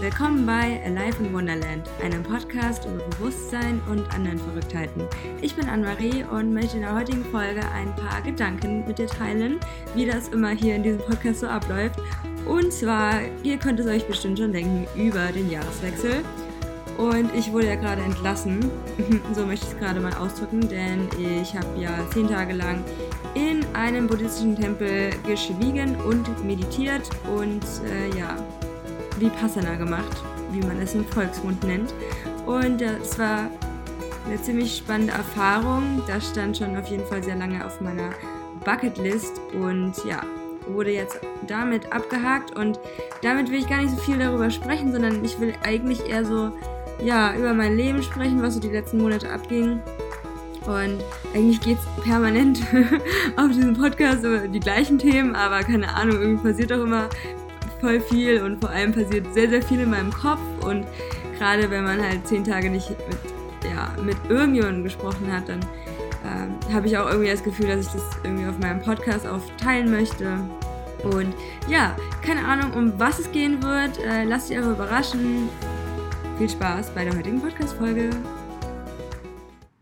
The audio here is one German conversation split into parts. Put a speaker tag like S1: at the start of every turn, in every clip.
S1: Willkommen bei Alive in Wonderland, einem Podcast über Bewusstsein und anderen Verrücktheiten. Ich bin Anne-Marie und möchte in der heutigen Folge ein paar Gedanken mit dir teilen, wie das immer hier in diesem Podcast so abläuft. Und zwar, ihr könnt es euch bestimmt schon denken, über den Jahreswechsel. Und ich wurde ja gerade entlassen, so möchte ich es gerade mal ausdrücken, denn ich habe ja zehn Tage lang in einem buddhistischen Tempel geschwiegen und meditiert und äh, ja, Vipassana gemacht, wie man es im Volksmund nennt. Und das war eine ziemlich spannende Erfahrung. Das stand schon auf jeden Fall sehr lange auf meiner Bucketlist und ja, wurde jetzt damit abgehakt und damit will ich gar nicht so viel darüber sprechen, sondern ich will eigentlich eher so ja, über mein Leben sprechen, was so die letzten Monate abging. Und eigentlich geht es permanent auf diesem Podcast über die gleichen Themen, aber keine Ahnung, irgendwie passiert auch immer voll viel und vor allem passiert sehr, sehr viel in meinem Kopf. Und gerade wenn man halt zehn Tage nicht mit, ja, mit irgendjemandem gesprochen hat, dann äh, habe ich auch irgendwie das Gefühl, dass ich das irgendwie auf meinem Podcast auch teilen möchte. Und ja, keine Ahnung, um was es gehen wird. Äh, lasst euch einfach überraschen. Viel Spaß bei der heutigen Podcast-Folge.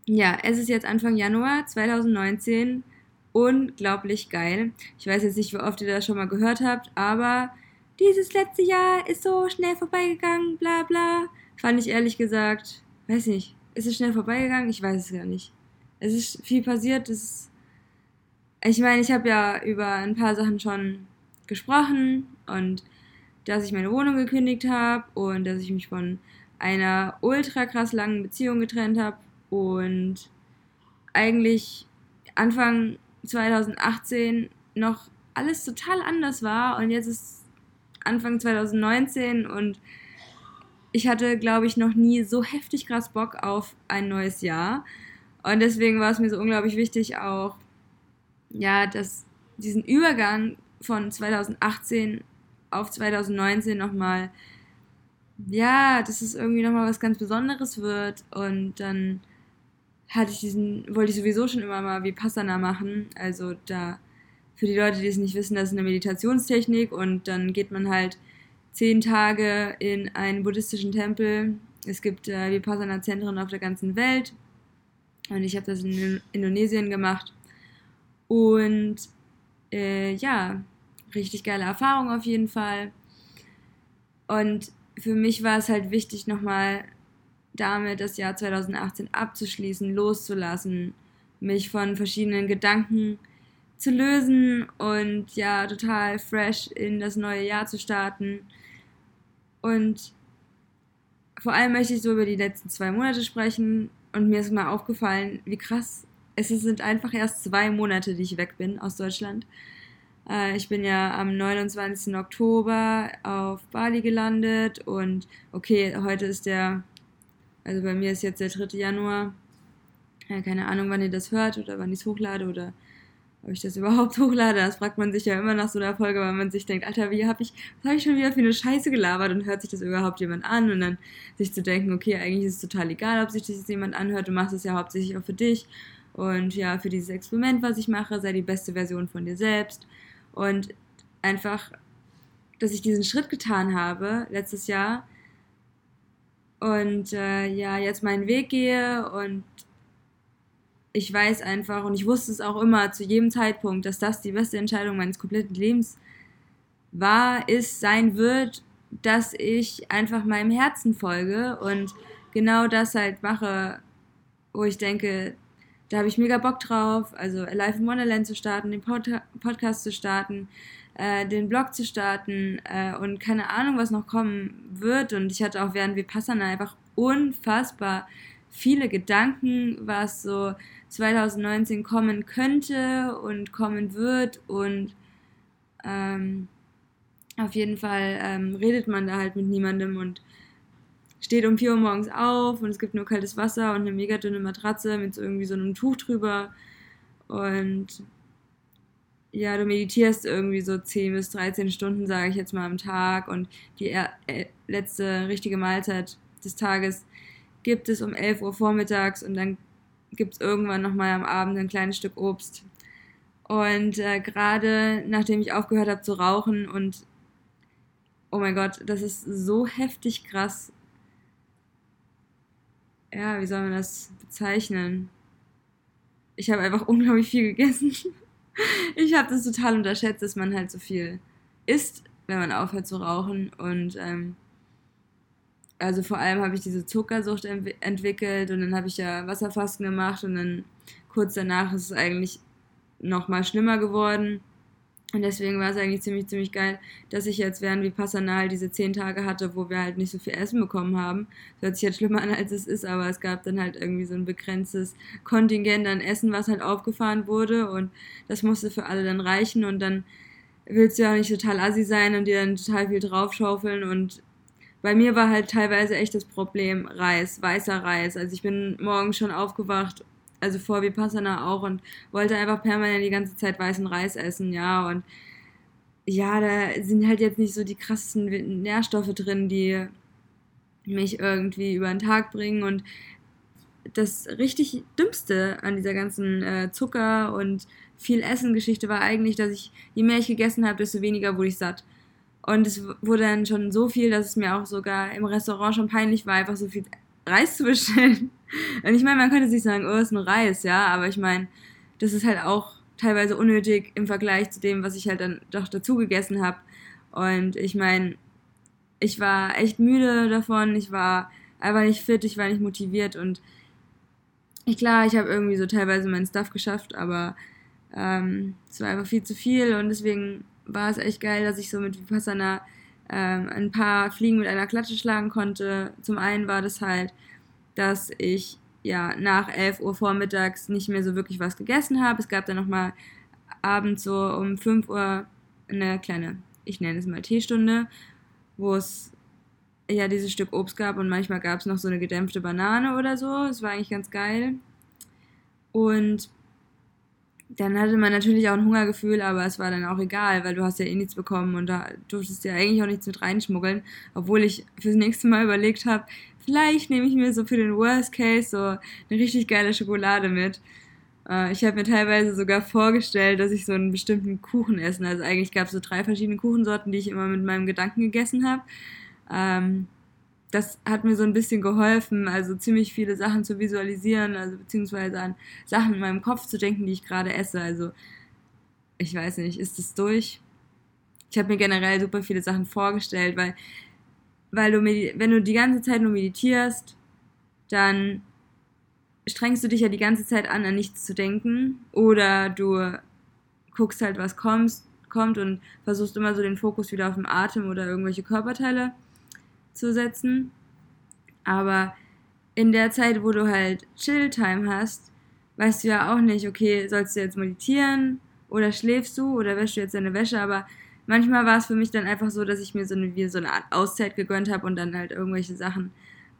S1: Ja, es ist jetzt Anfang Januar 2019. Unglaublich geil. Ich weiß jetzt nicht, wie oft ihr das schon mal gehört habt, aber dieses letzte Jahr ist so schnell vorbeigegangen, bla bla. Fand ich ehrlich gesagt, weiß nicht, ist es schnell vorbeigegangen? Ich weiß es gar nicht. Es ist viel passiert. Es ich meine, ich habe ja über ein paar Sachen schon gesprochen und dass ich meine Wohnung gekündigt habe und dass ich mich von einer ultra krass langen Beziehung getrennt habe und eigentlich Anfang 2018 noch alles total anders war und jetzt ist Anfang 2019 und ich hatte, glaube ich, noch nie so heftig krass Bock auf ein neues Jahr. Und deswegen war es mir so unglaublich wichtig, auch, ja, dass diesen Übergang von 2018 auf 2019 nochmal, ja, dass es irgendwie nochmal was ganz Besonderes wird. Und dann hatte ich diesen, wollte ich sowieso schon immer mal wie Passana machen. Also da für die Leute, die es nicht wissen, das ist eine Meditationstechnik und dann geht man halt zehn Tage in einen buddhistischen Tempel. Es gibt äh, Vipassana-Zentren auf der ganzen Welt und ich habe das in Indonesien gemacht. Und äh, ja, richtig geile Erfahrung auf jeden Fall. Und für mich war es halt wichtig, nochmal damit das Jahr 2018 abzuschließen, loszulassen, mich von verschiedenen Gedanken zu lösen und ja, total fresh in das neue Jahr zu starten. Und vor allem möchte ich so über die letzten zwei Monate sprechen und mir ist mal aufgefallen, wie krass es sind einfach erst zwei Monate, die ich weg bin aus Deutschland. Äh, ich bin ja am 29. Oktober auf Bali gelandet und okay, heute ist der, also bei mir ist jetzt der 3. Januar. keine Ahnung, wann ihr das hört oder wann ich es hochlade oder ob ich das überhaupt hochlade. Das fragt man sich ja immer nach so einer Folge, weil man sich denkt, Alter, wie habe ich, was ich schon wieder für eine Scheiße gelabert und hört sich das überhaupt jemand an? Und dann sich zu denken, okay, eigentlich ist es total egal, ob sich das jemand anhört, du machst es ja hauptsächlich auch für dich. Und ja, für dieses Experiment, was ich mache, sei die beste Version von dir selbst. Und einfach, dass ich diesen Schritt getan habe letztes Jahr und äh, ja, jetzt meinen Weg gehe und ich weiß einfach und ich wusste es auch immer zu jedem Zeitpunkt, dass das die beste Entscheidung meines kompletten Lebens war, ist, sein wird, dass ich einfach meinem Herzen folge und genau das halt mache, wo ich denke, da habe ich mega Bock drauf, also Alive in Wonderland zu starten, den Pod Podcast zu starten, äh, den Blog zu starten äh, und keine Ahnung, was noch kommen wird. Und ich hatte auch während wir Passana einfach unfassbar viele Gedanken, was so 2019 kommen könnte und kommen wird und ähm, auf jeden Fall ähm, redet man da halt mit niemandem und steht um 4 Uhr morgens auf und es gibt nur kaltes Wasser und eine mega dünne Matratze mit so irgendwie so einem Tuch drüber und ja, du meditierst irgendwie so 10 bis 13 Stunden, sage ich jetzt mal, am Tag und die äh, letzte richtige Mahlzeit des Tages gibt es um 11 Uhr vormittags und dann gibt es irgendwann nochmal am Abend ein kleines Stück Obst. Und äh, gerade nachdem ich aufgehört habe zu rauchen und oh mein Gott, das ist so heftig krass. Ja, wie soll man das bezeichnen? Ich habe einfach unglaublich viel gegessen. ich habe das total unterschätzt, dass man halt so viel isst, wenn man aufhört zu rauchen. Und ähm, also vor allem habe ich diese Zuckersucht ent entwickelt und dann habe ich ja Wasserfasten gemacht und dann kurz danach ist es eigentlich noch mal schlimmer geworden. Und deswegen war es eigentlich ziemlich, ziemlich geil, dass ich jetzt während Vipassana halt diese zehn Tage hatte, wo wir halt nicht so viel Essen bekommen haben. Das hört sich jetzt schlimmer an, als es ist, aber es gab dann halt irgendwie so ein begrenztes Kontingent an Essen, was halt aufgefahren wurde und das musste für alle dann reichen und dann willst du ja auch nicht total assi sein und dir dann total viel draufschaufeln und bei mir war halt teilweise echt das Problem Reis, weißer Reis. Also ich bin morgen schon aufgewacht also vor Vipassana auch und wollte einfach permanent die ganze Zeit weißen Reis essen, ja, und ja, da sind halt jetzt nicht so die krassen Nährstoffe drin, die mich irgendwie über den Tag bringen und das richtig Dümmste an dieser ganzen äh, Zucker und viel Essen-Geschichte war eigentlich, dass ich, je mehr ich gegessen habe, desto weniger wurde ich satt. Und es wurde dann schon so viel, dass es mir auch sogar im Restaurant schon peinlich war, einfach so viel Reis zu bestellen. Und ich meine, man könnte sich sagen, oh, ist ein Reis, ja, aber ich meine, das ist halt auch teilweise unnötig im Vergleich zu dem, was ich halt dann doch dazu gegessen habe. Und ich meine, ich war echt müde davon, ich war einfach nicht fit, ich war nicht motiviert und ich, klar, ich habe irgendwie so teilweise meinen Stuff geschafft, aber ähm, es war einfach viel zu viel und deswegen war es echt geil, dass ich so mit Vipassana ähm, ein paar Fliegen mit einer Klatsche schlagen konnte. Zum einen war das halt, dass ich ja nach 11 Uhr vormittags nicht mehr so wirklich was gegessen habe. Es gab dann nochmal abends so um 5 Uhr eine kleine, ich nenne es mal Teestunde, wo es ja dieses Stück Obst gab und manchmal gab es noch so eine gedämpfte Banane oder so. Es war eigentlich ganz geil. Und dann hatte man natürlich auch ein Hungergefühl, aber es war dann auch egal, weil du hast ja eh nichts bekommen und da durftest du ja eigentlich auch nichts mit reinschmuggeln, obwohl ich fürs nächste Mal überlegt habe, vielleicht nehme ich mir so für den Worst Case so eine richtig geile Schokolade mit. Äh, ich habe mir teilweise sogar vorgestellt, dass ich so einen bestimmten Kuchen esse. Also eigentlich gab es so drei verschiedene Kuchensorten, die ich immer mit meinem Gedanken gegessen habe. Ähm, das hat mir so ein bisschen geholfen, also ziemlich viele Sachen zu visualisieren, also beziehungsweise an Sachen in meinem Kopf zu denken, die ich gerade esse. Also ich weiß nicht, ist es durch? Ich habe mir generell super viele Sachen vorgestellt, weil, weil du, wenn du die ganze Zeit nur meditierst, dann strengst du dich ja die ganze Zeit an, an nichts zu denken. Oder du guckst halt, was kommt, kommt und versuchst immer so den Fokus wieder auf den Atem oder irgendwelche Körperteile zu setzen. Aber in der Zeit, wo du halt Chill-Time hast, weißt du ja auch nicht, okay, sollst du jetzt meditieren oder schläfst du oder wäschst du jetzt deine Wäsche, aber manchmal war es für mich dann einfach so, dass ich mir so eine, wie so eine Art Auszeit gegönnt habe und dann halt irgendwelche Sachen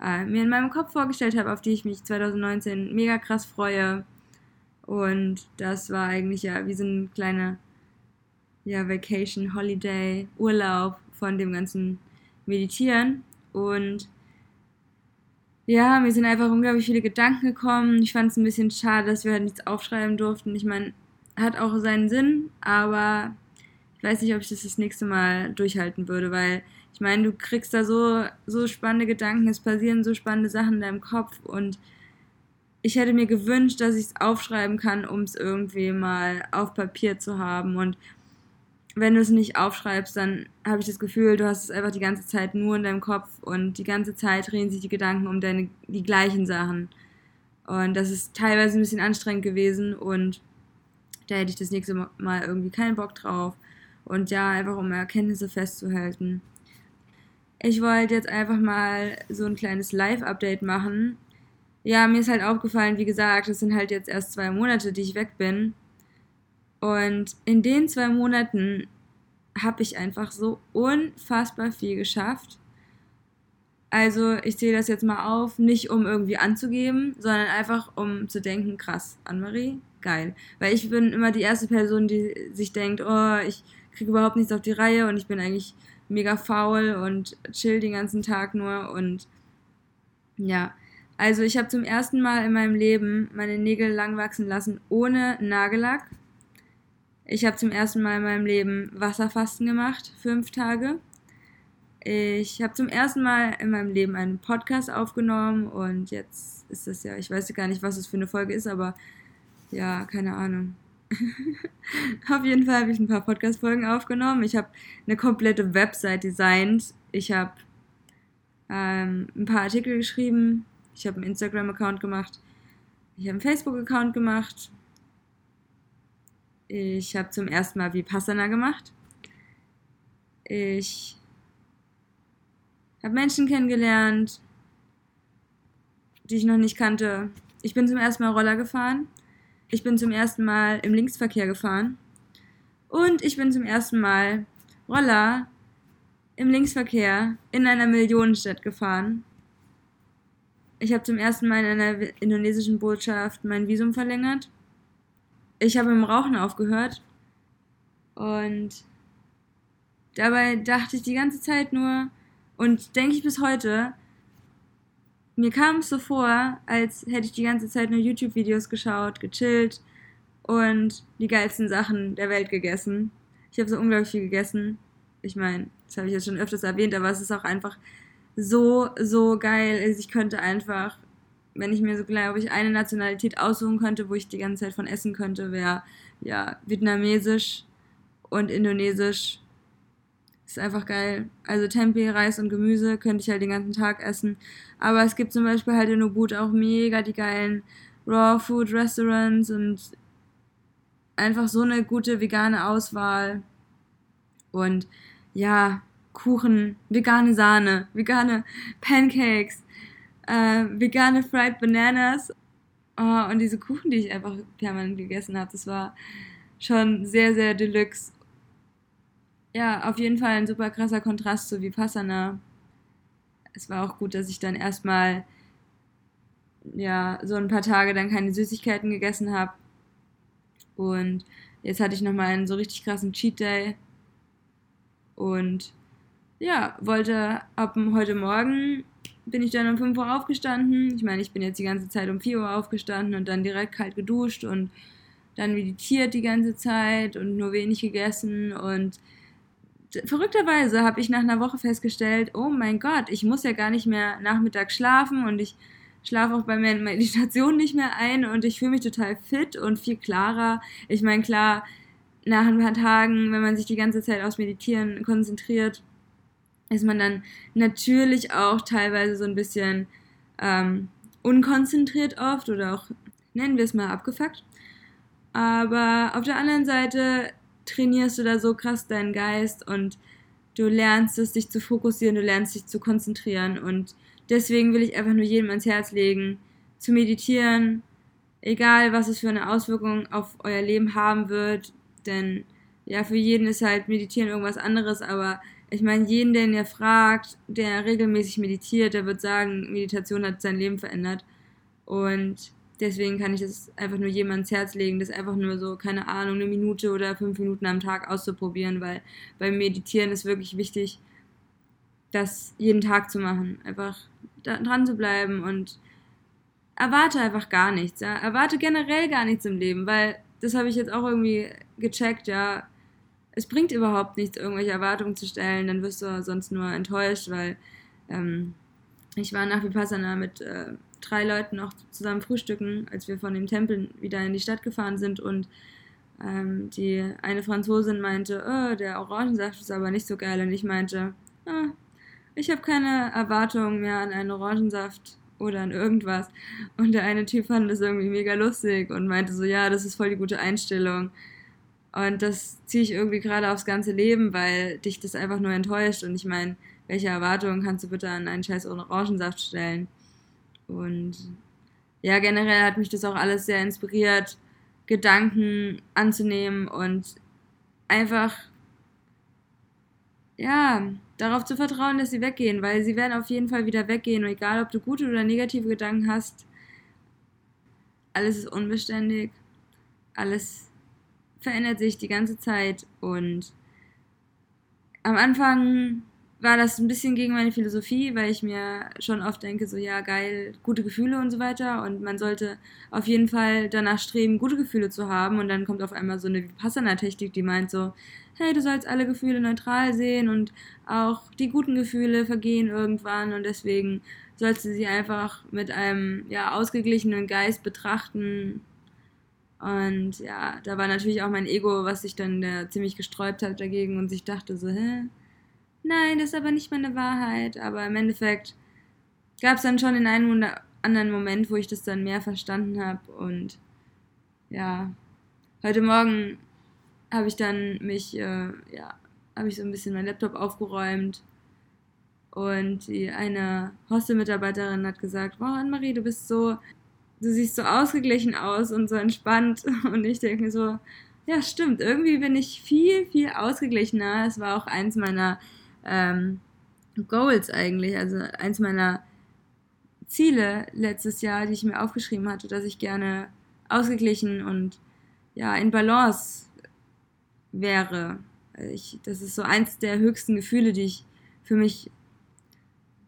S1: äh, mir in meinem Kopf vorgestellt habe, auf die ich mich 2019 mega krass freue. Und das war eigentlich ja wie so ein kleiner ja, Vacation, Holiday, Urlaub von dem ganzen Meditieren. Und ja, mir sind einfach unglaublich viele Gedanken gekommen. Ich fand es ein bisschen schade, dass wir halt nichts aufschreiben durften. Ich meine, hat auch seinen Sinn, aber ich weiß nicht, ob ich das das nächste Mal durchhalten würde, weil ich meine, du kriegst da so, so spannende Gedanken, es passieren so spannende Sachen in deinem Kopf und ich hätte mir gewünscht, dass ich es aufschreiben kann, um es irgendwie mal auf Papier zu haben und wenn du es nicht aufschreibst, dann habe ich das Gefühl, du hast es einfach die ganze Zeit nur in deinem Kopf und die ganze Zeit drehen sich die Gedanken um deine, die gleichen Sachen. Und das ist teilweise ein bisschen anstrengend gewesen und da hätte ich das nächste Mal irgendwie keinen Bock drauf. Und ja, einfach um Erkenntnisse festzuhalten. Ich wollte jetzt einfach mal so ein kleines Live-Update machen. Ja, mir ist halt aufgefallen, wie gesagt, es sind halt jetzt erst zwei Monate, die ich weg bin. Und in den zwei Monaten habe ich einfach so unfassbar viel geschafft. Also ich zähle das jetzt mal auf, nicht um irgendwie anzugeben, sondern einfach um zu denken, krass, Anne-Marie, geil. Weil ich bin immer die erste Person, die sich denkt, oh, ich kriege überhaupt nichts auf die Reihe und ich bin eigentlich mega faul und chill den ganzen Tag nur und ja. Also ich habe zum ersten Mal in meinem Leben meine Nägel lang wachsen lassen ohne Nagellack. Ich habe zum ersten Mal in meinem Leben Wasserfasten gemacht, fünf Tage. Ich habe zum ersten Mal in meinem Leben einen Podcast aufgenommen und jetzt ist das ja, ich weiß gar nicht, was es für eine Folge ist, aber ja, keine Ahnung. Auf jeden Fall habe ich ein paar Podcast-Folgen aufgenommen. Ich habe eine komplette Website designt. Ich habe ähm, ein paar Artikel geschrieben. Ich habe einen Instagram-Account gemacht. Ich habe einen Facebook-Account gemacht. Ich habe zum ersten Mal Vipassana gemacht. Ich habe Menschen kennengelernt, die ich noch nicht kannte. Ich bin zum ersten Mal Roller gefahren. Ich bin zum ersten Mal im Linksverkehr gefahren. Und ich bin zum ersten Mal Roller im Linksverkehr in einer Millionenstadt gefahren. Ich habe zum ersten Mal in einer indonesischen Botschaft mein Visum verlängert. Ich habe im Rauchen aufgehört. Und dabei dachte ich die ganze Zeit nur, und denke ich bis heute, mir kam es so vor, als hätte ich die ganze Zeit nur YouTube-Videos geschaut, gechillt und die geilsten Sachen der Welt gegessen. Ich habe so unglaublich viel gegessen. Ich meine, das habe ich jetzt schon öfters erwähnt, aber es ist auch einfach so, so geil. Also ich könnte einfach, wenn ich mir so, glaube ich, eine Nationalität aussuchen könnte, wo ich die ganze Zeit von essen könnte, wäre ja vietnamesisch und indonesisch ist einfach geil. Also Tempeh, Reis und Gemüse könnte ich halt den ganzen Tag essen. Aber es gibt zum Beispiel halt in Ubud auch mega die geilen Raw Food Restaurants und einfach so eine gute vegane Auswahl. Und ja, Kuchen, vegane Sahne, vegane Pancakes, äh, vegane Fried Bananas. Oh, und diese Kuchen, die ich einfach permanent gegessen habe, das war schon sehr, sehr deluxe ja, auf jeden Fall ein super krasser Kontrast zu Vipassana. Es war auch gut, dass ich dann erstmal ja, so ein paar Tage dann keine Süßigkeiten gegessen habe. Und jetzt hatte ich nochmal einen so richtig krassen Cheat Day. Und ja, wollte ab heute Morgen bin ich dann um 5 Uhr aufgestanden. Ich meine, ich bin jetzt die ganze Zeit um 4 Uhr aufgestanden und dann direkt kalt geduscht und dann meditiert die ganze Zeit und nur wenig gegessen und verrückterweise habe ich nach einer Woche festgestellt, oh mein Gott, ich muss ja gar nicht mehr nachmittags schlafen und ich schlafe auch bei meiner Meditation nicht mehr ein und ich fühle mich total fit und viel klarer. Ich meine, klar, nach ein paar Tagen, wenn man sich die ganze Zeit aufs Meditieren konzentriert, ist man dann natürlich auch teilweise so ein bisschen ähm, unkonzentriert oft oder auch, nennen wir es mal, abgefuckt. Aber auf der anderen Seite trainierst du da so krass deinen Geist und du lernst es, dich zu fokussieren, du lernst dich zu konzentrieren. Und deswegen will ich einfach nur jedem ans Herz legen, zu meditieren, egal was es für eine Auswirkung auf euer Leben haben wird. Denn ja, für jeden ist halt Meditieren irgendwas anderes, aber ich meine, jeden, den ihr fragt, der regelmäßig meditiert, der wird sagen, Meditation hat sein Leben verändert. Und Deswegen kann ich das einfach nur jedem ans Herz legen, das einfach nur so, keine Ahnung, eine Minute oder fünf Minuten am Tag auszuprobieren, weil beim Meditieren ist wirklich wichtig, das jeden Tag zu machen. Einfach dran zu bleiben und erwarte einfach gar nichts. Ja? Erwarte generell gar nichts im Leben, weil das habe ich jetzt auch irgendwie gecheckt, ja. Es bringt überhaupt nichts, irgendwelche Erwartungen zu stellen, dann wirst du sonst nur enttäuscht, weil ähm, ich war nach Vipassana mit äh, drei Leuten noch zusammen frühstücken, als wir von dem Tempel wieder in die Stadt gefahren sind und ähm, die eine Franzosin meinte, oh, der Orangensaft ist aber nicht so geil und ich meinte, ah, ich habe keine Erwartungen mehr an einen Orangensaft oder an irgendwas. Und der eine Typ fand das irgendwie mega lustig und meinte so, ja, das ist voll die gute Einstellung. Und das ziehe ich irgendwie gerade aufs ganze Leben, weil dich das einfach nur enttäuscht. Und ich meine, welche Erwartungen kannst du bitte an einen scheiß Orangensaft stellen? Und ja, generell hat mich das auch alles sehr inspiriert, Gedanken anzunehmen und einfach, ja, darauf zu vertrauen, dass sie weggehen, weil sie werden auf jeden Fall wieder weggehen. Und egal, ob du gute oder negative Gedanken hast, alles ist unbeständig, alles verändert sich die ganze Zeit und am Anfang war das ein bisschen gegen meine Philosophie, weil ich mir schon oft denke, so ja, geil, gute Gefühle und so weiter. Und man sollte auf jeden Fall danach streben, gute Gefühle zu haben. Und dann kommt auf einmal so eine Vipassana-Technik, die meint so, hey, du sollst alle Gefühle neutral sehen und auch die guten Gefühle vergehen irgendwann und deswegen sollst du sie einfach mit einem ja, ausgeglichenen Geist betrachten. Und ja, da war natürlich auch mein Ego, was sich dann da ziemlich gesträubt hat dagegen und sich dachte so, hä? Nein, das ist aber nicht meine Wahrheit. Aber im Endeffekt gab es dann schon in einem oder anderen Moment, wo ich das dann mehr verstanden habe. Und ja, heute Morgen habe ich dann mich, äh, ja, habe ich so ein bisschen meinen Laptop aufgeräumt. Und die eine Hostel-Mitarbeiterin hat gesagt, wow, Anne-Marie, du bist so, du siehst so ausgeglichen aus und so entspannt. Und ich denke mir so, ja, stimmt, irgendwie bin ich viel, viel ausgeglichener. Es war auch eins meiner ähm, Goals eigentlich, also eins meiner Ziele letztes Jahr, die ich mir aufgeschrieben hatte, dass ich gerne ausgeglichen und ja, in Balance wäre. Ich, das ist so eins der höchsten Gefühle, die ich für mich,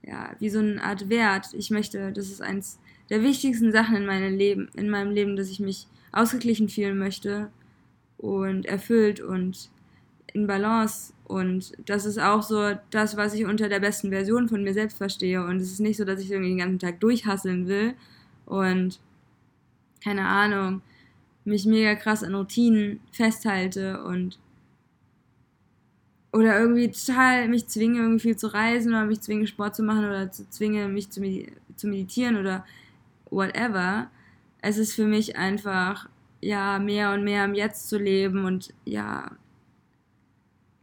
S1: ja, wie so eine Art Wert. Ich möchte, das ist eins der wichtigsten Sachen in meinem Leben, in meinem Leben, dass ich mich ausgeglichen fühlen möchte und erfüllt und in Balance. Und das ist auch so das, was ich unter der besten Version von mir selbst verstehe. Und es ist nicht so, dass ich irgendwie den ganzen Tag durchhasseln will und keine Ahnung, mich mega krass an Routinen festhalte und oder irgendwie total mich zwinge, irgendwie viel zu reisen oder mich zwinge, Sport zu machen oder zu zwinge, mich zu, zu meditieren oder whatever. Es ist für mich einfach, ja, mehr und mehr im Jetzt zu leben und ja,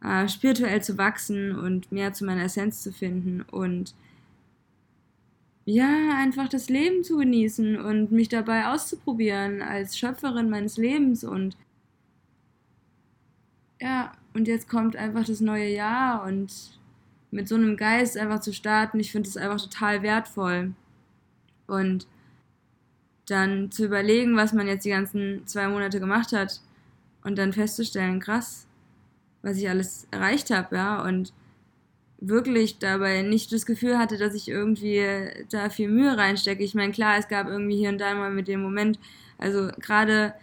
S1: äh, spirituell zu wachsen und mehr zu meiner Essenz zu finden und ja, einfach das Leben zu genießen und mich dabei auszuprobieren als Schöpferin meines Lebens und ja, und jetzt kommt einfach das neue Jahr und mit so einem Geist einfach zu starten, ich finde es einfach total wertvoll. Und dann zu überlegen, was man jetzt die ganzen zwei Monate gemacht hat und dann festzustellen, krass, was ich alles erreicht habe, ja, und wirklich dabei nicht das Gefühl hatte, dass ich irgendwie da viel Mühe reinstecke. Ich meine, klar, es gab irgendwie hier und da mal mit dem Moment, also gerade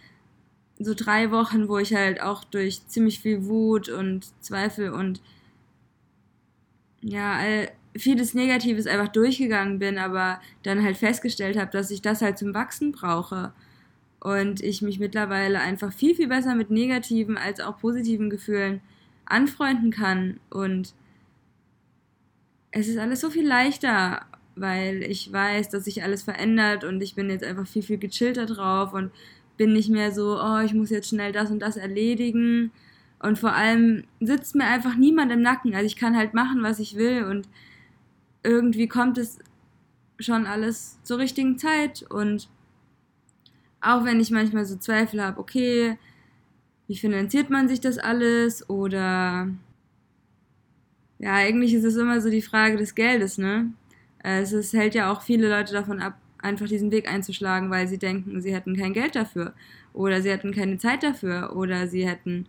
S1: so drei Wochen, wo ich halt auch durch ziemlich viel Wut und Zweifel und ja, vieles Negatives einfach durchgegangen bin, aber dann halt festgestellt habe, dass ich das halt zum Wachsen brauche. Und ich mich mittlerweile einfach viel, viel besser mit negativen als auch positiven Gefühlen anfreunden kann und es ist alles so viel leichter, weil ich weiß, dass sich alles verändert und ich bin jetzt einfach viel, viel gechillter drauf und bin nicht mehr so, oh, ich muss jetzt schnell das und das erledigen. Und vor allem sitzt mir einfach niemand im Nacken. Also ich kann halt machen, was ich will und irgendwie kommt es schon alles zur richtigen Zeit. Und auch wenn ich manchmal so Zweifel habe, okay, wie finanziert man sich das alles? Oder ja, eigentlich ist es immer so die Frage des Geldes, ne? Äh, es ist, hält ja auch viele Leute davon ab, einfach diesen Weg einzuschlagen, weil sie denken, sie hätten kein Geld dafür oder sie hätten keine Zeit dafür oder sie hätten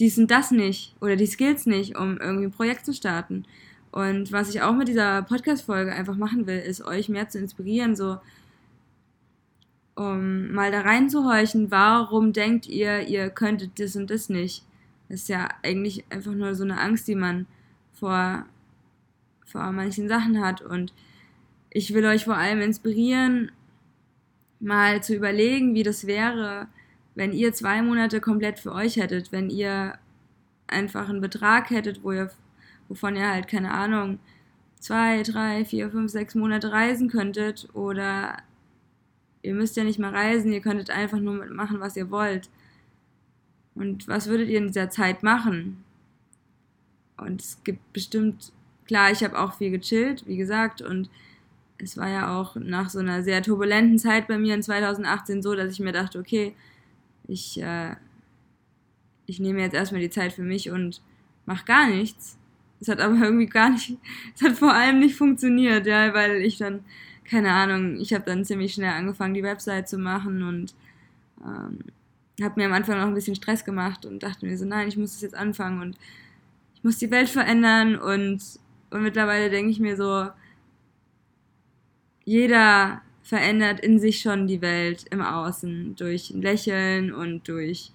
S1: dies und das nicht oder die Skills nicht, um irgendwie ein Projekt zu starten. Und was ich auch mit dieser Podcast-Folge einfach machen will, ist euch mehr zu inspirieren, so um mal da reinzuhorchen, warum denkt ihr, ihr könntet das und das nicht? Das ist ja eigentlich einfach nur so eine Angst, die man vor, vor manchen Sachen hat. Und ich will euch vor allem inspirieren, mal zu überlegen, wie das wäre, wenn ihr zwei Monate komplett für euch hättet, wenn ihr einfach einen Betrag hättet, wo ihr, wovon ihr halt, keine Ahnung, zwei, drei, vier, fünf, sechs Monate reisen könntet oder ihr müsst ja nicht mal reisen, ihr könntet einfach nur machen, was ihr wollt. Und was würdet ihr in dieser Zeit machen? Und es gibt bestimmt, klar, ich habe auch viel gechillt, wie gesagt, und es war ja auch nach so einer sehr turbulenten Zeit bei mir in 2018 so, dass ich mir dachte, okay, ich, äh, ich nehme jetzt erstmal die Zeit für mich und mache gar nichts. Es hat aber irgendwie gar nicht, es hat vor allem nicht funktioniert, ja, weil ich dann, keine Ahnung, ich habe dann ziemlich schnell angefangen, die Website zu machen und ähm, habe mir am Anfang noch ein bisschen Stress gemacht und dachte mir so, nein, ich muss das jetzt anfangen und ich muss die Welt verändern und Und mittlerweile denke ich mir so, jeder verändert in sich schon die Welt im Außen durch ein Lächeln und durch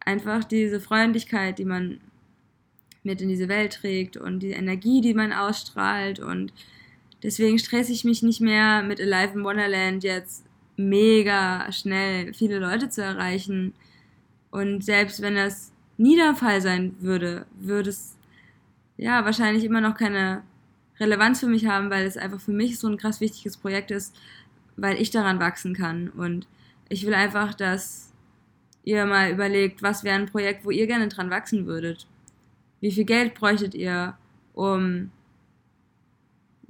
S1: einfach diese Freundlichkeit, die man mit in diese Welt trägt und die Energie, die man ausstrahlt. Und deswegen stresse ich mich nicht mehr mit Alive in Wonderland jetzt mega schnell viele Leute zu erreichen. Und selbst wenn das nie der Fall sein würde, würde es ja wahrscheinlich immer noch keine Relevanz für mich haben, weil es einfach für mich so ein krass wichtiges Projekt ist, weil ich daran wachsen kann. Und ich will einfach, dass ihr mal überlegt, was wäre ein Projekt, wo ihr gerne dran wachsen würdet. Wie viel Geld bräuchtet ihr, um,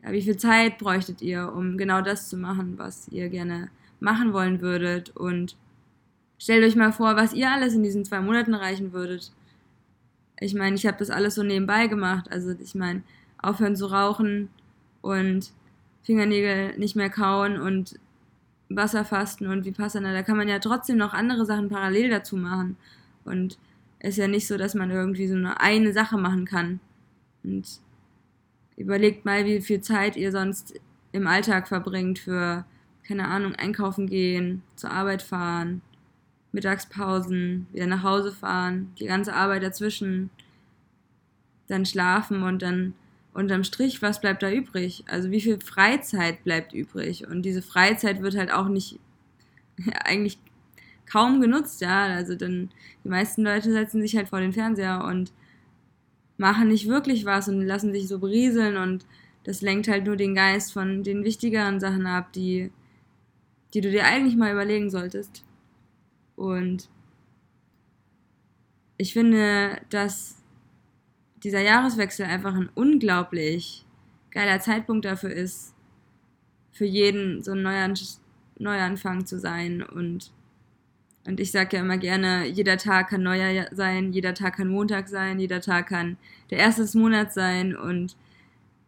S1: ja, wie viel Zeit bräuchtet ihr, um genau das zu machen, was ihr gerne machen wollen würdet. Und stellt euch mal vor, was ihr alles in diesen zwei Monaten erreichen würdet. Ich meine, ich habe das alles so nebenbei gemacht. Also ich meine, aufhören zu rauchen und Fingernägel nicht mehr kauen und Wasserfasten und Vipassana, da kann man ja trotzdem noch andere Sachen parallel dazu machen. Und ist ja nicht so, dass man irgendwie so eine, eine Sache machen kann. Und überlegt mal, wie viel Zeit ihr sonst im Alltag verbringt für, keine Ahnung, einkaufen gehen, zur Arbeit fahren, Mittagspausen, wieder nach Hause fahren, die ganze Arbeit dazwischen, dann schlafen und dann unterm Strich, was bleibt da übrig? Also wie viel Freizeit bleibt übrig? Und diese Freizeit wird halt auch nicht ja, eigentlich kaum genutzt, ja. Also dann die meisten Leute setzen sich halt vor den Fernseher und machen nicht wirklich was und lassen sich so berieseln und das lenkt halt nur den Geist von den wichtigeren Sachen ab, die, die du dir eigentlich mal überlegen solltest. Und ich finde, dass dieser Jahreswechsel einfach ein unglaublich geiler Zeitpunkt dafür ist, für jeden so ein Neuan Neuanfang zu sein. Und, und ich sage ja immer gerne, jeder Tag kann Neujahr sein, jeder Tag kann Montag sein, jeder Tag kann der erste des Monats sein. Und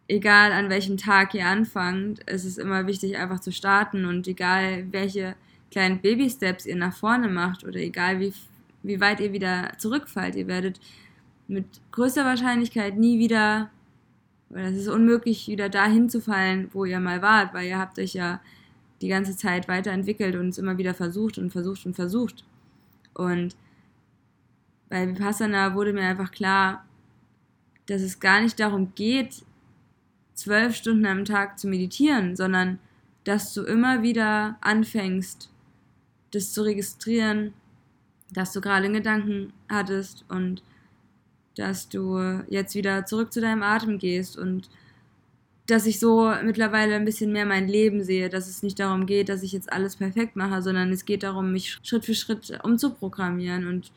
S1: egal an welchem Tag ihr anfangt, es ist immer wichtig, einfach zu starten. Und egal welche kleinen Baby-Steps ihr nach vorne macht oder egal wie, wie weit ihr wieder zurückfallt, ihr werdet mit größter Wahrscheinlichkeit nie wieder, oder es ist unmöglich, wieder dahin zu fallen, wo ihr mal wart, weil ihr habt euch ja die ganze Zeit weiterentwickelt und es immer wieder versucht und versucht und versucht. Und bei Vipassana wurde mir einfach klar, dass es gar nicht darum geht, zwölf Stunden am Tag zu meditieren, sondern dass du immer wieder anfängst, das zu registrieren, dass du gerade Gedanken hattest und dass du jetzt wieder zurück zu deinem Atem gehst und dass ich so mittlerweile ein bisschen mehr mein Leben sehe, dass es nicht darum geht, dass ich jetzt alles perfekt mache, sondern es geht darum, mich Schritt für Schritt umzuprogrammieren und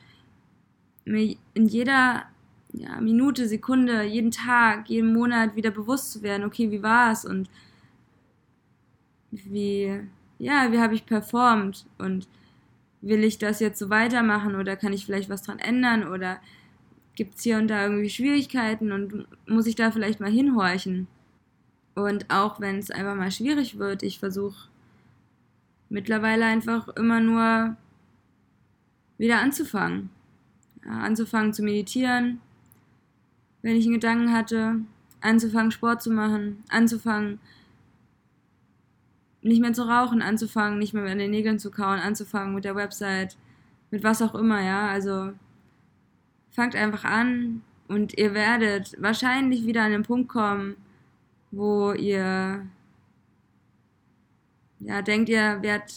S1: mir in jeder ja, Minute, Sekunde, jeden Tag, jeden Monat wieder bewusst zu werden, okay, wie war es und wie, ja, wie habe ich performt und will ich das jetzt so weitermachen oder kann ich vielleicht was dran ändern oder gibt es hier und da irgendwie Schwierigkeiten und muss ich da vielleicht mal hinhorchen. Und auch wenn es einfach mal schwierig wird, ich versuche mittlerweile einfach immer nur wieder anzufangen. Ja, anzufangen zu meditieren, wenn ich einen Gedanken hatte, anzufangen Sport zu machen, anzufangen nicht mehr zu rauchen, anzufangen nicht mehr an den Nägeln zu kauen, anzufangen mit der Website, mit was auch immer, ja. Also fangt einfach an und ihr werdet wahrscheinlich wieder an den Punkt kommen, wo ihr ja denkt, ihr werdet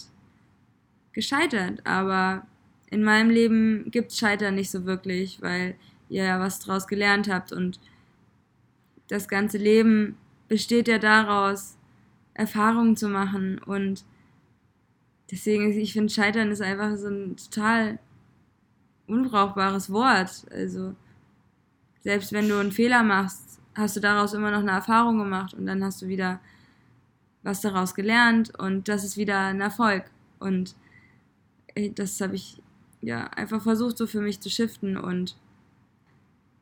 S1: gescheitert, aber in meinem Leben gibt es Scheitern nicht so wirklich, weil ihr ja was draus gelernt habt. Und das ganze Leben besteht ja daraus, Erfahrungen zu machen. Und deswegen, ich finde, Scheitern ist einfach so ein total unbrauchbares Wort. Also selbst wenn du einen Fehler machst, hast du daraus immer noch eine Erfahrung gemacht und dann hast du wieder was daraus gelernt und das ist wieder ein Erfolg. Und das habe ich ja einfach versucht, so für mich zu shiften und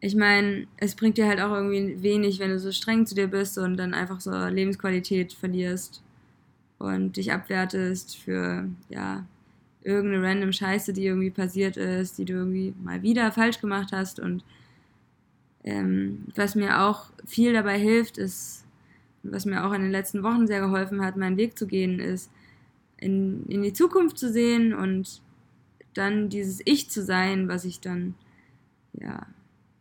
S1: ich meine, es bringt dir halt auch irgendwie wenig, wenn du so streng zu dir bist und dann einfach so Lebensqualität verlierst und dich abwertest für, ja, irgendeine random Scheiße, die irgendwie passiert ist, die du irgendwie mal wieder falsch gemacht hast und Ähm, was mir auch viel dabei hilft, ist, was mir auch in den letzten Wochen sehr geholfen hat, meinen Weg zu gehen, ist, in, in die Zukunft zu sehen und dann dieses Ich zu sein, was ich dann, ja,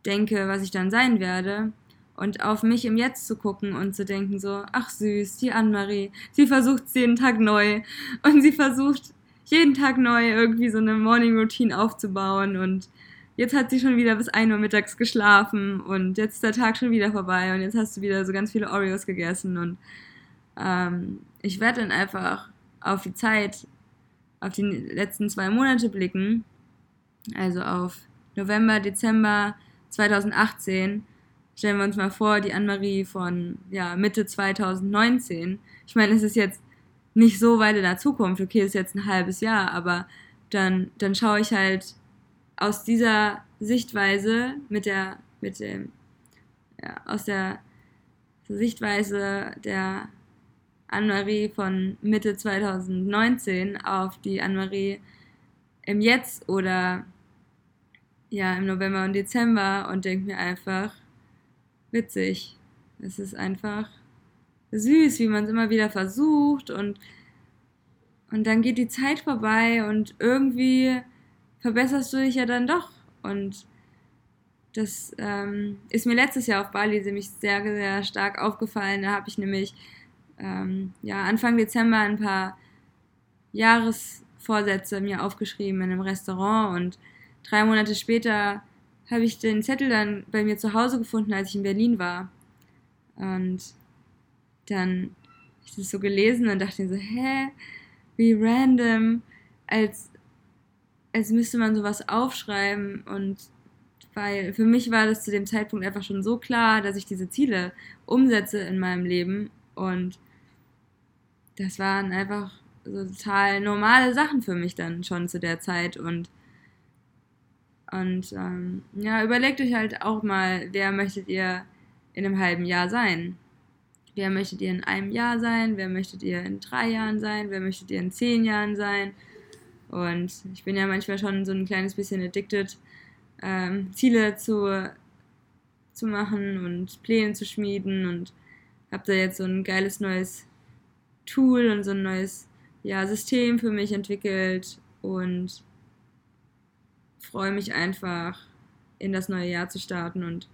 S1: denke, was ich dann sein werde. Und auf mich im Jetzt zu gucken und zu denken so, ach süß, die Anne-Marie, sie versucht es jeden Tag neu. Und sie versucht jeden Tag neu irgendwie so eine Morning Routine aufzubauen und jetzt hat sie schon wieder bis 1 Uhr mittags geschlafen und jetzt ist der Tag schon wieder vorbei und jetzt hast du wieder so ganz viele Oreos gegessen und ähm, ich werde dann einfach auf die Zeit, auf die letzten zwei Monate blicken, also auf November, Dezember 2018. Stellen wir uns mal vor, die Anne-Marie von ja, Mitte 2019. Ich meine, es ist jetzt nicht so weit in der Zukunft, okay, ist jetzt ein halbes Jahr, aber dann, dann schaue ich halt aus dieser Sichtweise mit der, mit dem, ja, aus der Sichtweise der Anne-Marie von Mitte 2019 auf die Anne-Marie im Jetzt oder ja, im November und Dezember und denke mir einfach, witzig. Es ist einfach süß, wie man es immer wieder versucht und, und dann geht die Zeit vorbei und irgendwie verbesserst du dich ja dann doch. Und das ähm, ist mir letztes Jahr auf Bali nämlich sehr, sehr stark aufgefallen. Da habe ich nämlich ähm, ja, Anfang Dezember ein paar Jahresvorsätze mir aufgeschrieben in einem Restaurant und drei Monate später habe ich den Zettel dann bei mir zu Hause gefunden, als ich in Berlin war. Und dann habe ich das so gelesen und dachte mir so, hä, wie random, als, als müsste man sowas aufschreiben und weil für mich war das zu dem Zeitpunkt einfach schon so klar, dass ich diese Ziele umsetze in meinem Leben und das waren einfach so total normale Sachen für mich dann schon zu der Zeit und und ähm, ja, überlegt euch halt auch mal, wer möchtet ihr in einem halben Jahr sein? Wer möchtet ihr in einem Jahr sein? Wer möchtet ihr in drei Jahren sein? Wer möchtet ihr in zehn Jahren sein? Und ich bin ja manchmal schon so ein kleines bisschen addicted, ähm, Ziele zu, zu machen und Pläne zu schmieden und habe da jetzt so ein geiles neues Tool und so ein neues ja, System für mich entwickelt und freue mich einfach, in das neue Jahr zu starten und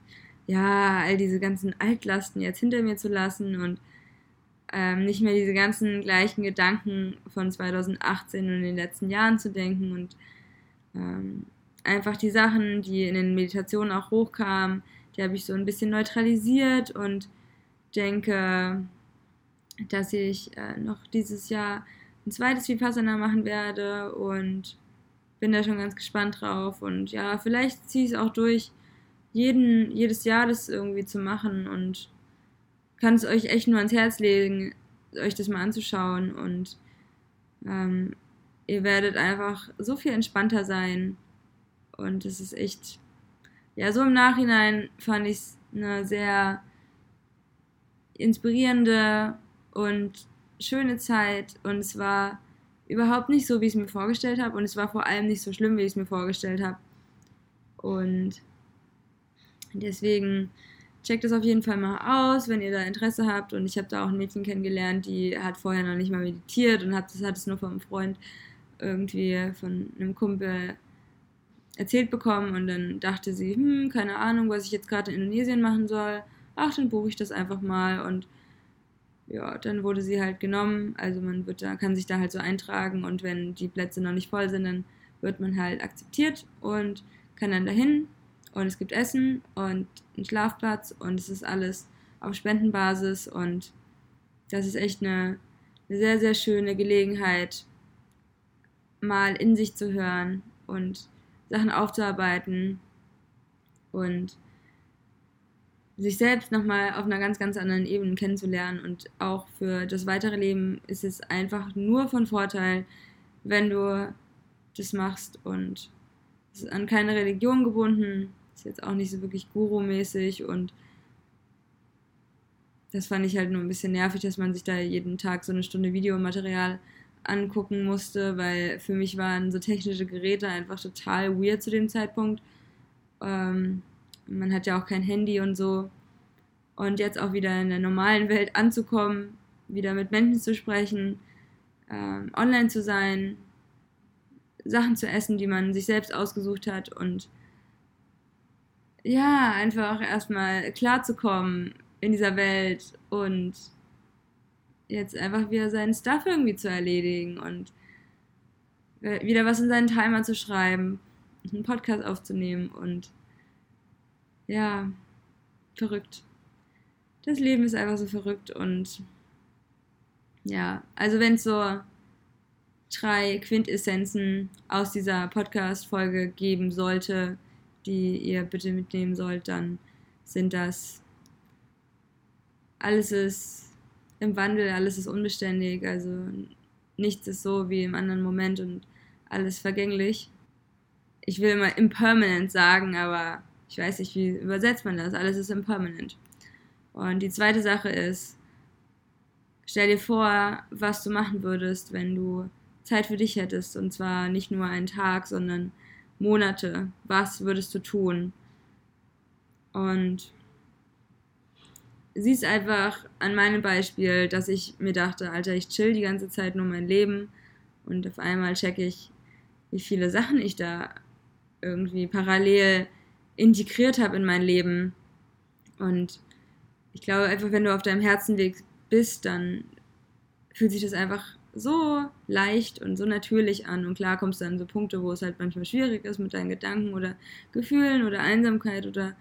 S1: ja, all diese ganzen Altlasten jetzt hinter mir zu lassen und ähm, nicht mehr diese ganzen gleichen Gedanken von 2018 und in den letzten Jahren zu denken und ähm, einfach die Sachen, die in den Meditationen auch hochkamen, die habe ich so ein bisschen neutralisiert und denke, dass ich äh, noch dieses Jahr ein zweites Vipassana machen werde und bin da schon ganz gespannt drauf. Und ja, vielleicht ziehe ich es auch durch, jeden, jedes Jahr das irgendwie zu machen und kann es euch echt nur ans Herz legen, euch das mal anzuschauen. Und ähm, ihr werdet einfach so viel entspannter sein. Und es ist echt, ja, so im Nachhinein fand ich es eine sehr inspirierende und schöne Zeit und es war überhaupt nicht so, wie ich es mir vorgestellt habe und es war vor allem nicht so schlimm, wie ich es mir vorgestellt habe. Und deswegen checkt es auf jeden Fall mal aus, wenn ihr da Interesse habt. Und ich habe da auch ein Mädchen kennengelernt, die hat vorher noch nicht mal meditiert und hat, das hat es nur vom Freund irgendwie von einem Kumpel erzählt bekommen und dann dachte sie, hm, keine Ahnung, was ich jetzt gerade in Indonesien machen soll. Ach, dann buche ich das einfach mal und ja, dann wurde sie halt genommen. Also man wird da, kann sich da halt so eintragen und wenn die Plätze noch nicht voll sind, dann wird man halt akzeptiert und kann dann dahin und es gibt Essen und einen Schlafplatz und es ist alles auf Spendenbasis und das ist echt eine, eine sehr, sehr schöne Gelegenheit, mal in sich zu hören und Sachen aufzuarbeiten und sich selbst nochmal auf einer ganz, ganz anderen Ebene kennenzulernen. Und auch für das weitere Leben ist es einfach nur von Vorteil, wenn du das machst. Und ist an keine Religion gebunden, ist jetzt auch nicht so wirklich Guru-mäßig und das fand ich halt nur ein bisschen nervig, dass man sich da jeden Tag so eine Stunde Videomaterial angucken musste, weil für mich waren so technische Geräte einfach total weird zu dem Zeitpunkt. Ähm, man hat ja auch kein Handy und so. Und jetzt auch wieder in der normalen Welt anzukommen, wieder mit Menschen zu sprechen, ähm, online zu sein, Sachen zu essen, die man sich selbst ausgesucht hat und ja, einfach erstmal klarzukommen in dieser Welt und jetzt einfach wieder seinen Stuff irgendwie zu erledigen und wieder was in seinen Timer zu schreiben, einen Podcast aufzunehmen und ja, verrückt. Das Leben ist einfach so verrückt und ja, also wenn es so drei Quintessenzen aus dieser Podcast-Folge geben sollte, die ihr bitte mitnehmen sollt, dann sind das alles ist im Wandel, alles ist unbeständig, also nichts ist so wie im anderen Moment und alles vergänglich. Ich will immer impermanent sagen, aber ich weiß nicht, wie übersetzt man das. Alles ist impermanent. Und die zweite Sache ist, stell dir vor, was du machen würdest, wenn du Zeit für dich hättest. Und zwar nicht nur einen Tag, sondern Monate. Was würdest du tun? Und siehst einfach an meinem Beispiel, dass ich mir dachte, Alter, ich chill die ganze Zeit nur mein Leben und auf einmal checke ich, wie viele Sachen ich da irgendwie parallel integriert habe in mein Leben. Und ich glaube einfach, wenn du auf deinem Herzenweg bist, dann fühlt sich das einfach so leicht und so natürlich an. Und klar kommst du an so Punkte, wo es halt manchmal schwierig ist mit deinen Gedanken oder Gefühlen oder Einsamkeit oder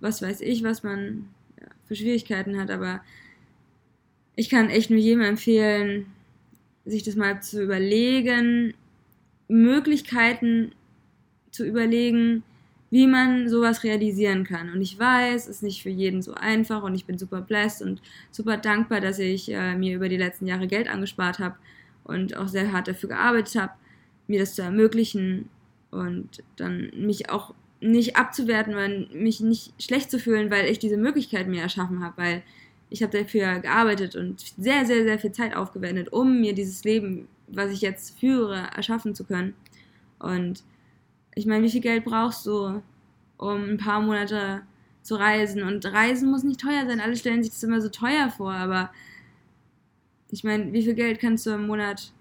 S1: was weiß ich, was man ja, für Schwierigkeiten hat. Aber ich kann echt nur jedem empfehlen, sich das mal zu überlegen, Möglichkeiten zu überlegen, wie man sowas realisieren kann. Und ich weiß, es ist nicht für jeden so einfach und ich bin super blessed und super dankbar, dass ich äh, mir über die letzten Jahre Geld angespart habe und auch sehr hart dafür gearbeitet habe, mir das zu ermöglichen und dann mich auch nicht abzuwerten oder mich nicht schlecht zu fühlen, weil ich diese Möglichkeit mir erschaffen habe, weil ich habe dafür gearbeitet und sehr, sehr, sehr viel Zeit aufgewendet, um mir dieses Leben, was ich jetzt führe, erschaffen zu können. Und ich meine, wie viel Geld brauchst du, um ein paar Monate zu reisen? Und Reisen muss nicht teuer sein. Alle stellen sich das immer so teuer vor, aber ich meine, wie viel Geld kannst du im Monat,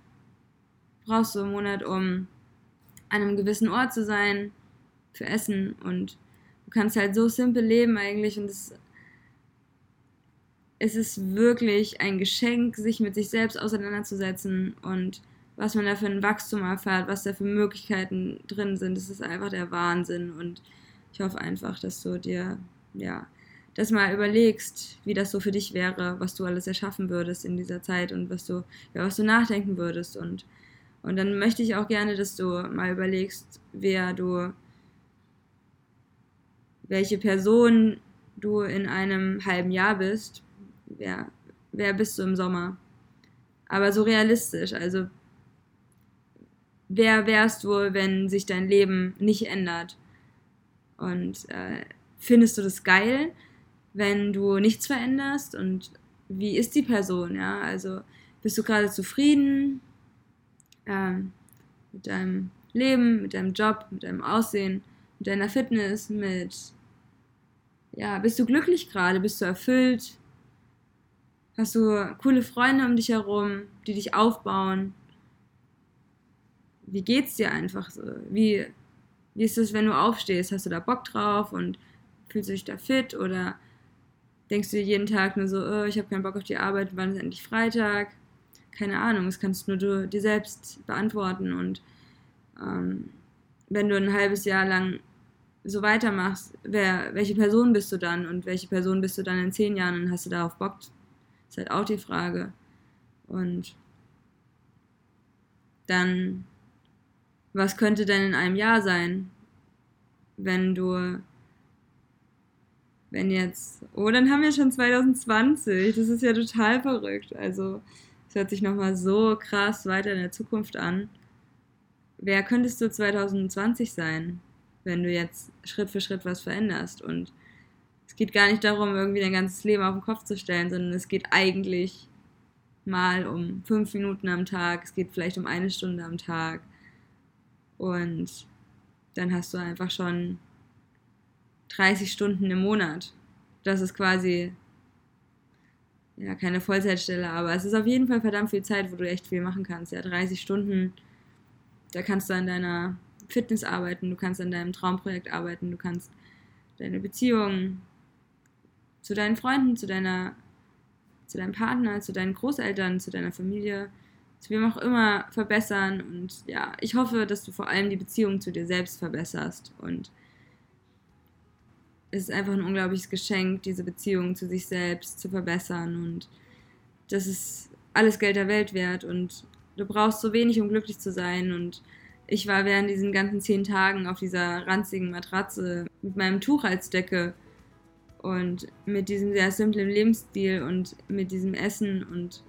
S1: brauchst du im Monat, um an einem gewissen Ort zu sein, für Essen? Und du kannst halt so simpel leben eigentlich und es, es ist wirklich ein Geschenk, sich mit sich selbst auseinanderzusetzen und was man da für ein Wachstum erfährt, was da für Möglichkeiten drin sind, das ist einfach der Wahnsinn und ich hoffe einfach, dass du dir, ja, das mal überlegst, wie das so für dich wäre, was du alles erschaffen würdest in dieser Zeit und was du, ja, was du nachdenken würdest. Und, und dann möchte ich auch gerne, dass du mal überlegst, wer du, welche Person du in einem halben Jahr bist. Wer, wer bist du im Sommer? Aber so realistisch, also wer wärst du, wenn sich dein Leben nicht ändert? Und äh, findest du das geil? Wenn du nichts veränderst und wie ist die Person, ja? Also bist du gerade zufrieden ähm, mit deinem Leben, mit deinem Job, mit deinem Aussehen, mit deiner Fitness, mit ja, bist du glücklich gerade, bist du erfüllt? Hast du coole Freunde um dich herum, die dich aufbauen? Wie geht's dir einfach so? Wie, wie ist es, wenn du aufstehst? Hast du da Bock drauf und fühlst du dich da fit oder denkst du dir jeden Tag nur so, oh, ich habe keinen Bock auf die Arbeit, wann ist endlich Freitag? Keine Ahnung, das kannst nur du dir selbst beantworten. Und ähm, wenn du ein halbes Jahr lang so weitermachst, wer, welche Person bist du dann und welche Person bist du dann in zehn Jahren und hast du darauf Bock? Ist halt auch die Frage. Und dann, was könnte denn in einem Jahr sein, wenn du wenn jetzt, oh, dann haben wir schon 2020. Das ist ja total verrückt. Also, es hört sich nochmal so krass weiter in der Zukunft an. Wer könntest du 2020 sein, wenn du jetzt Schritt für Schritt was veränderst? Und es geht gar nicht darum, irgendwie dein ganzes Leben auf den Kopf zu stellen, sondern es geht eigentlich mal um fünf Minuten am Tag, es geht vielleicht um eine Stunde am Tag. Und dann hast du einfach schon 30 Stunden im Monat. Das ist quasi ja keine Vollzeitstelle, aber es ist auf jeden Fall verdammt viel Zeit, wo du echt viel machen kannst. Ja, 30 Stunden, da kannst du an deiner Fitness arbeiten, du kannst an deinem Traumprojekt arbeiten, du kannst deine Beziehung zu deinen Freunden, zu deiner, zu deinem Partner, zu deinen Großeltern, zu deiner Familie, zu wem auch immer verbessern. Und ja, ich hoffe, dass du vor allem die Beziehung zu dir selbst verbesserst. Und es ist einfach ein unglaubliches Geschenk, diese Beziehung zu sich selbst zu verbessern. Und das ist alles Geld der Welt wert. Und du brauchst so wenig, um glücklich zu sein. Und ich war während diesen ganzen zehn Tagen auf dieser ranzigen Matratze mit meinem Tuch als Decke und mit diesem sehr simplen Lebensstil und mit diesem Essen und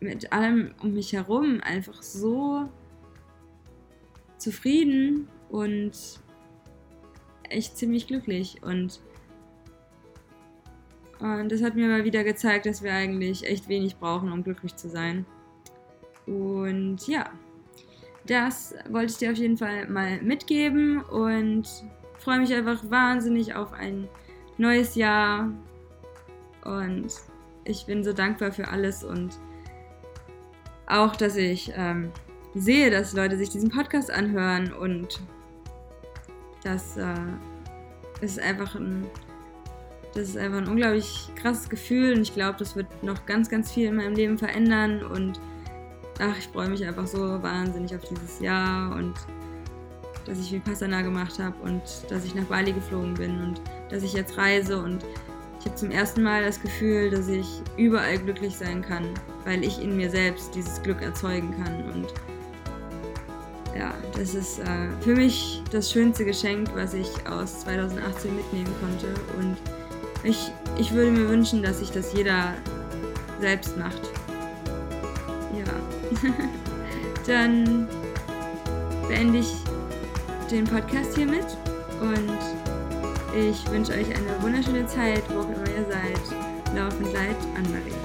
S1: mit allem um mich herum einfach so zufrieden und echt ziemlich glücklich und und das hat mir mal wieder gezeigt, dass wir eigentlich echt wenig brauchen, um glücklich zu sein. Und ja, das wollte ich dir auf jeden Fall mal mitgeben und freue mich einfach wahnsinnig auf ein neues Jahr. Und ich bin so dankbar für alles und auch, dass ich ähm, sehe, dass Leute sich diesen Podcast anhören und das äh, ist einfach ein das ist einfach ein unglaublich krasses Gefühl und ich glaube, das wird noch ganz, ganz viel in meinem Leben verändern und ach, ich freue mich einfach so wahnsinnig auf dieses Jahr und dass ich Vipassana gemacht habe und dass ich nach Bali geflogen bin und dass ich jetzt reise und ich habe zum ersten Mal das Gefühl, dass ich überall glücklich sein kann, weil ich in mir selbst dieses Glück erzeugen kann und ja, das ist äh, für mich das schönste Geschenk, was ich aus 2018 mitnehmen konnte und ich, ich würde mir wünschen, dass sich das jeder selbst macht. Ja. Dann beende ich den Podcast hiermit und ich wünsche euch eine wunderschöne Zeit, wo auch immer ihr seid. Laufend leid, Anne-Marie.